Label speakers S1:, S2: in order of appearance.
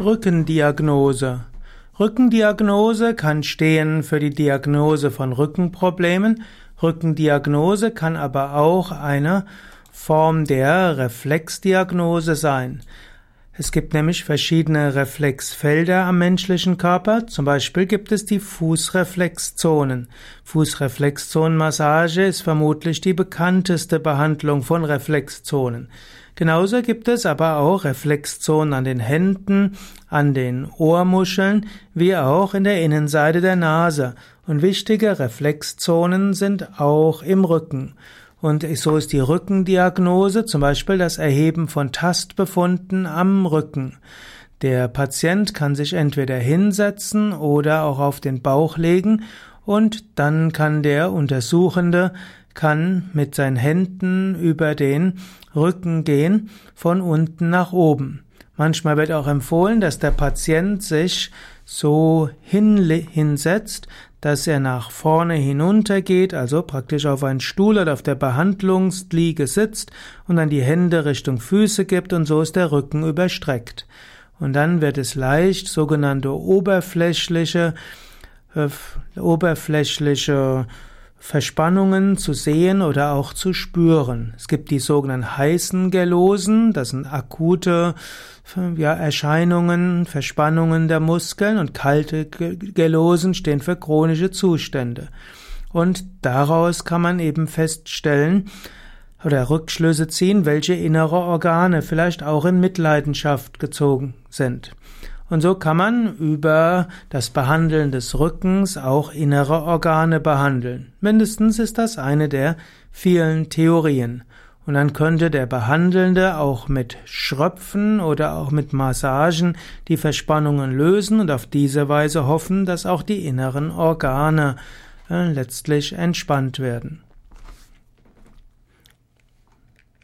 S1: Rückendiagnose. Rückendiagnose kann stehen für die Diagnose von Rückenproblemen. Rückendiagnose kann aber auch eine Form der Reflexdiagnose sein. Es gibt nämlich verschiedene Reflexfelder am menschlichen Körper. Zum Beispiel gibt es die Fußreflexzonen. Fußreflexzonenmassage ist vermutlich die bekannteste Behandlung von Reflexzonen. Genauso gibt es aber auch Reflexzonen an den Händen, an den Ohrmuscheln, wie auch in der Innenseite der Nase. Und wichtige Reflexzonen sind auch im Rücken. Und so ist die Rückendiagnose zum Beispiel das Erheben von Tastbefunden am Rücken. Der Patient kann sich entweder hinsetzen oder auch auf den Bauch legen und dann kann der Untersuchende kann mit seinen Händen über den Rücken gehen, von unten nach oben. Manchmal wird auch empfohlen, dass der Patient sich so hinsetzt, dass er nach vorne hinunter geht, also praktisch auf einen Stuhl oder auf der Behandlungsliege sitzt und dann die Hände Richtung Füße gibt und so ist der Rücken überstreckt. Und dann wird es leicht sogenannte oberflächliche, äh, oberflächliche Verspannungen zu sehen oder auch zu spüren. Es gibt die sogenannten heißen Gelosen, das sind akute ja, Erscheinungen, Verspannungen der Muskeln und kalte Gelosen stehen für chronische Zustände. Und daraus kann man eben feststellen oder Rückschlüsse ziehen, welche innere Organe vielleicht auch in Mitleidenschaft gezogen sind. Und so kann man über das Behandeln des Rückens auch innere Organe behandeln. Mindestens ist das eine der vielen Theorien. Und dann könnte der Behandelnde auch mit Schröpfen oder auch mit Massagen die Verspannungen lösen und auf diese Weise hoffen, dass auch die inneren Organe äh, letztlich entspannt werden.